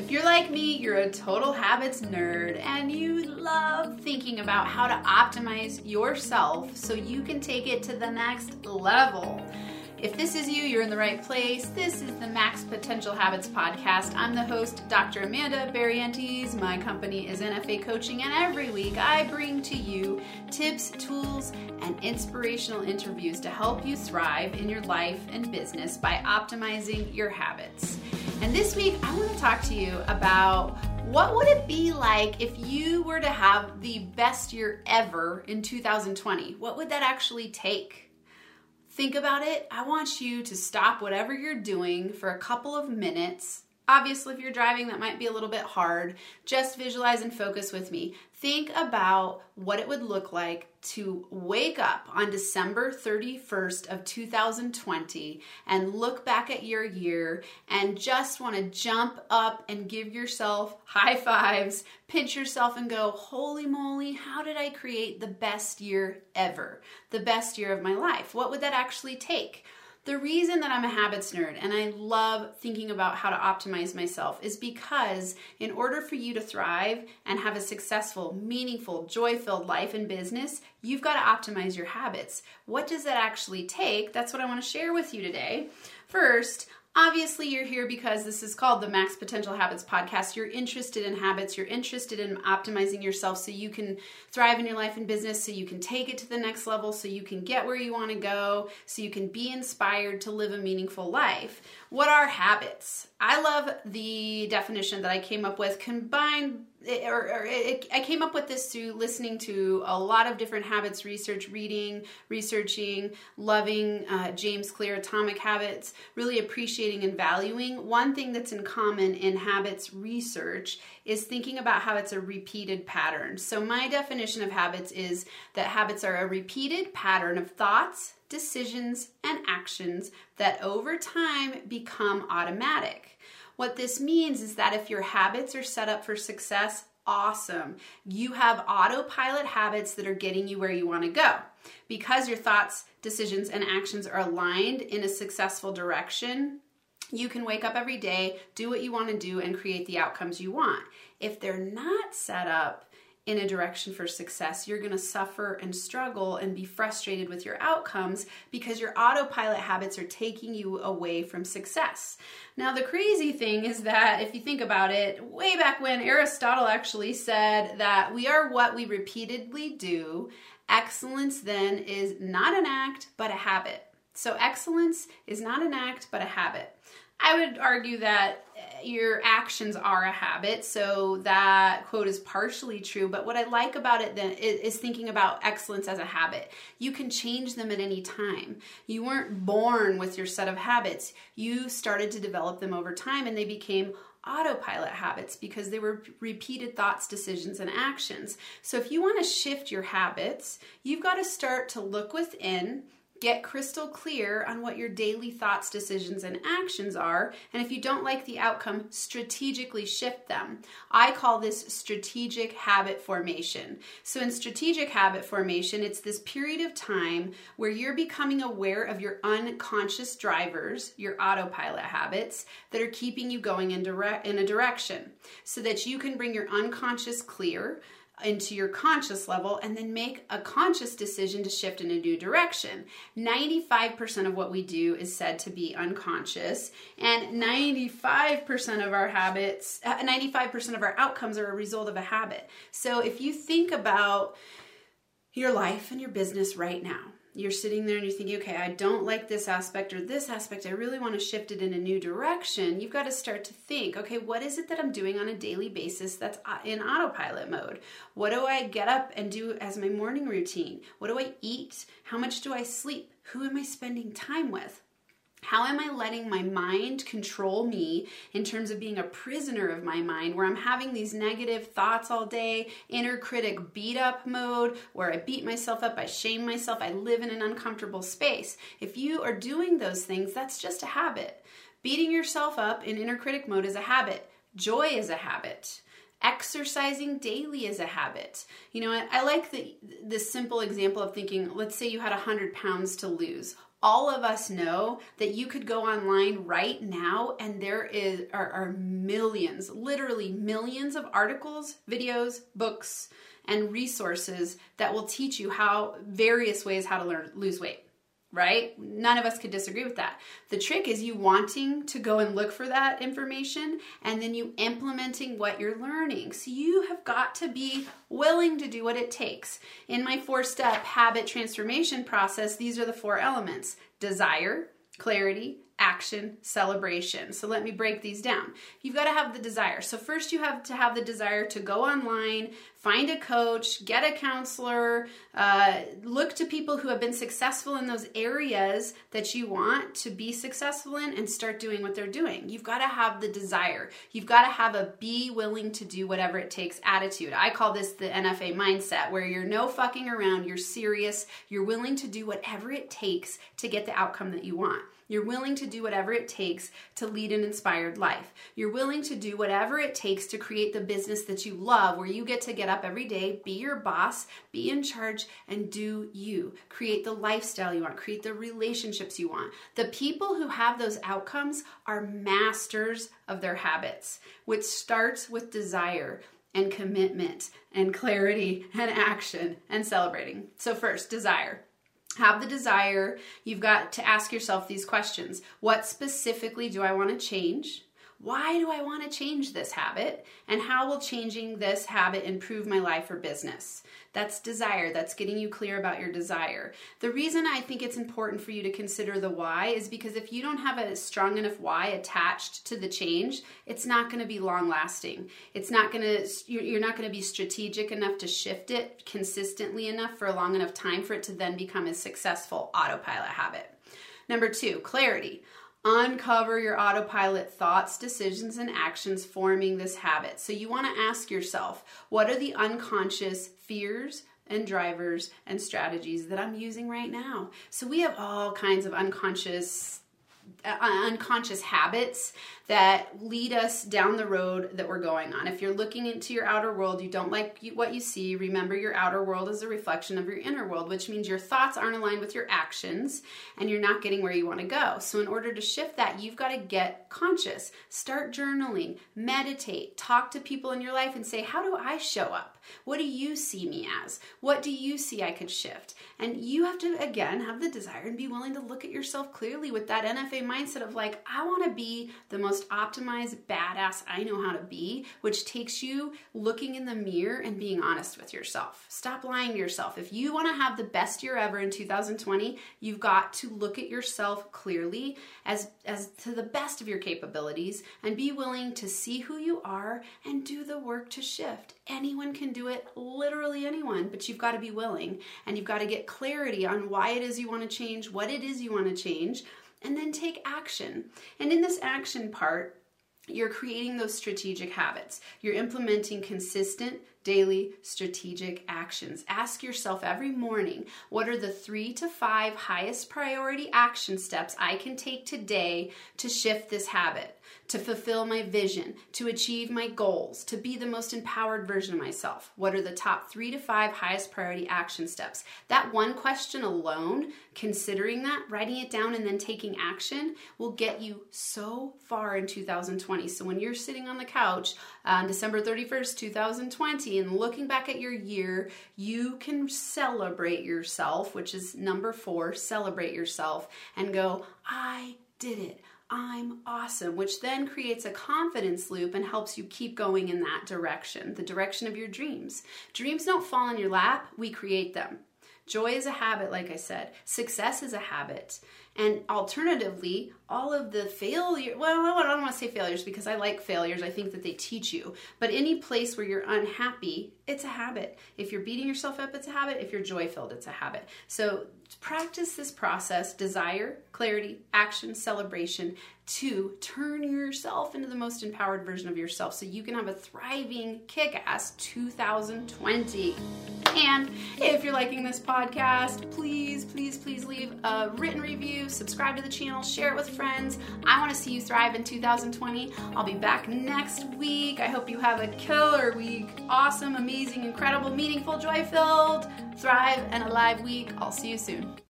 If you're like me, you're a total habits nerd and you love thinking about how to optimize yourself so you can take it to the next level. If this is you, you're in the right place. This is the Max Potential Habits podcast. I'm the host, Dr. Amanda Barrientes. My company is NFA Coaching, and every week I bring to you tips, tools, and inspirational interviews to help you thrive in your life and business by optimizing your habits. And this week I want to talk to you about what would it be like if you were to have the best year ever in 2020? What would that actually take? think about it, I want you to stop whatever you're doing for a couple of minutes. Obviously, if you're driving, that might be a little bit hard. Just visualize and focus with me. Think about what it would look like to wake up on December 31st of 2020 and look back at your year and just want to jump up and give yourself high fives, pinch yourself and go, "Holy moly, how did I create the best year ever? The best year of my life." What would that actually take? The reason that I'm a habits nerd and I love thinking about how to optimize myself is because in order for you to thrive and have a successful, meaningful, joy filled life and business, you've got to optimize your habits. What does that actually take? That's what I want to share with you today. First, Obviously, you're here because this is called the Max Potential Habits Podcast. You're interested in habits, you're interested in optimizing yourself so you can thrive in your life and business, so you can take it to the next level, so you can get where you want to go, so you can be inspired to live a meaningful life. What are habits? I love the definition that I came up with combined or, or it, I came up with this through listening to a lot of different habits research, reading, researching, loving uh, James Clear Atomic Habits, really appreciating and valuing. One thing that's in common in habits research is thinking about how it's a repeated pattern. So, my definition of habits is that habits are a repeated pattern of thoughts, decisions, and actions that over time become automatic. What this means is that if your habits are set up for success, awesome. You have autopilot habits that are getting you where you want to go. Because your thoughts, decisions, and actions are aligned in a successful direction, you can wake up every day, do what you want to do, and create the outcomes you want. If they're not set up in a direction for success, you're going to suffer and struggle and be frustrated with your outcomes because your autopilot habits are taking you away from success. Now, the crazy thing is that if you think about it, way back when Aristotle actually said that we are what we repeatedly do, excellence then is not an act but a habit. So, excellence is not an act but a habit. I would argue that uh, your actions are a habit. So that quote is partially true. But what I like about it then is, thinking about excellence as a habit. You can change them at any time. You weren't born with your set of habits. You started to develop them over time and they became autopilot habits because they were repeated thoughts, decisions, and actions. So if you want to shift your habits, you've got to start to look within Get crystal clear on what your daily thoughts, decisions, and actions are. And if you don't like the outcome, strategically shift them. I call this strategic habit formation. So, in strategic habit formation, it's this period of time where you're becoming aware of your unconscious drivers, your autopilot habits that are keeping you going in, direct, in a direction so that you can bring your unconscious clear into your conscious level and then make a conscious decision to shift in a new direction. 95% of what we do is said to be unconscious, and 95% of our habits, 95% uh, of our outcomes are a result of a habit. So if you think about your life and your business right now, you're sitting there and you're thinking, okay, I don't like this aspect or this aspect. I really want to shift it in a new direction. You've got to start to think, okay, what is it that I'm doing on a daily basis that's uh, in autopilot mode? What do I get up and do as my morning routine? What do I eat? How much do I sleep? Who am I spending time with? How am I letting my mind control me in terms of being a prisoner of my mind, where I'm having these negative thoughts all day, inner critic beat up mode, where I beat myself up, I shame myself, I live in an uncomfortable space? If you are doing those things, that's just a habit. Beating yourself up in inner critic mode is a habit, joy is a habit exercising daily is a habit you know i, I like the this simple example of thinking let's say you had 100 pounds to lose all of us know that you could go online right now and there is are, are, millions literally millions of articles videos books and resources that will teach you how various ways how to learn lose weight right? None of us could disagree with that. The trick is you wanting to go and look for that information and then you implementing what you're learning. So you have got to be willing to do what it takes. In my four step habit transformation process, these are the four elements desire, clarity, action, celebration. So let me break these down. You've got to have the desire. So first you have to have the desire to go online, find a coach, get a counselor, uh, look to people who have been successful in those areas that you want to be successful in and start doing what they're doing. You've got to have the desire. You've got to have a be willing to do whatever it takes attitude. I call this the NFA mindset where you're no fucking around, you're serious, you're willing to do whatever it takes to get the outcome that you want. You're willing to do whatever it takes to lead an inspired life. You're willing to do whatever it takes to create the business that you love, where you get to get up every day, be your boss, be in charge, and do you. Create the lifestyle you want, create the relationships you want. The people who have those outcomes are masters of their habits, which starts with desire and commitment and clarity and action and celebrating. So, first, desire have the desire, you've got to ask yourself these questions What specifically do I want to change? Why do I want to change this habit? And how will changing this habit improve my life or business? That's desire. That's getting you clear about your desire. The reason I think it's important for you to consider the why is because if you don't have a strong enough why attached to the change, it's not going to be long lasting. It's not going to, you're not going to be strategic enough to shift it consistently enough for a long enough time for it to then become a successful autopilot habit. Number two, clarity. Uncover your autopilot thoughts, decisions, and actions forming this habit. So you want to ask yourself what are the unconscious fears, and drivers and strategies that I'm using right now. So we have all kinds of unconscious Uh, unconscious habits that lead us down the road that we're going on. If you're looking into your outer world, you don't like what you see, remember your outer world is a reflection of your inner world, which means your thoughts aren't aligned with your actions and you're not getting where you want to go. So, in order to shift that, you've got to get conscious. Start journaling, meditate, talk to people in your life and say, How do I show up? What do you see me as? What do you see I could shift? And you have to, again, have the desire and be willing to look at yourself clearly with that NFA mindset of like, I want to be the most optimized badass I know how to be, which takes you looking in the mirror and being honest with yourself. Stop lying to yourself. If you want to have the best year ever in 2020, you've got to look at yourself clearly as, as to the best of your capabilities and be willing to see who you are and do the work to shift. Anyone can do it, literally anyone, but you've got to be willing and you've got to get clarity on why it is you want to change, what it is you want to change, and then take action. And in this action part, you're creating those strategic habits. You're implementing consistent, daily strategic actions. Ask yourself every morning what are the three to five highest priority action steps I can take today to shift this habit? to fulfill my vision, to achieve my goals, to be the most empowered version of myself? What are the top three to five highest priority action steps? That one question alone, considering that, writing it down, and then taking action will get you so far in 2020. So when you're sitting on the couch on December 31st, 2020, and looking back at your year, you can celebrate yourself, which is number four, celebrate yourself, and go, I did it. I'm awesome, which then creates a confidence loop and helps you keep going in that direction, the direction of your dreams. Dreams don't fall in your lap, we create them. Joy is a habit, like I said. Success is a habit. And alternatively, all of the failure, well, I don't want to say failures because I like failures. I think that they teach you. But any place where you're unhappy, it's a habit. If you're beating yourself up, it's a habit. If you're joy filled, it's a habit. So practice this process desire, clarity, action, celebration to turn yourself into the most empowered version of yourself so you can have a thriving, kick ass 2020. And if you're liking this podcast, please, please, please leave a written review, subscribe to the channel, share it with friends. I want to see you thrive in 2020. I'll be back next week. I hope you have a killer week. Awesome, amazing, incredible, meaningful, joy filled, thrive, and alive week. I'll see you soon.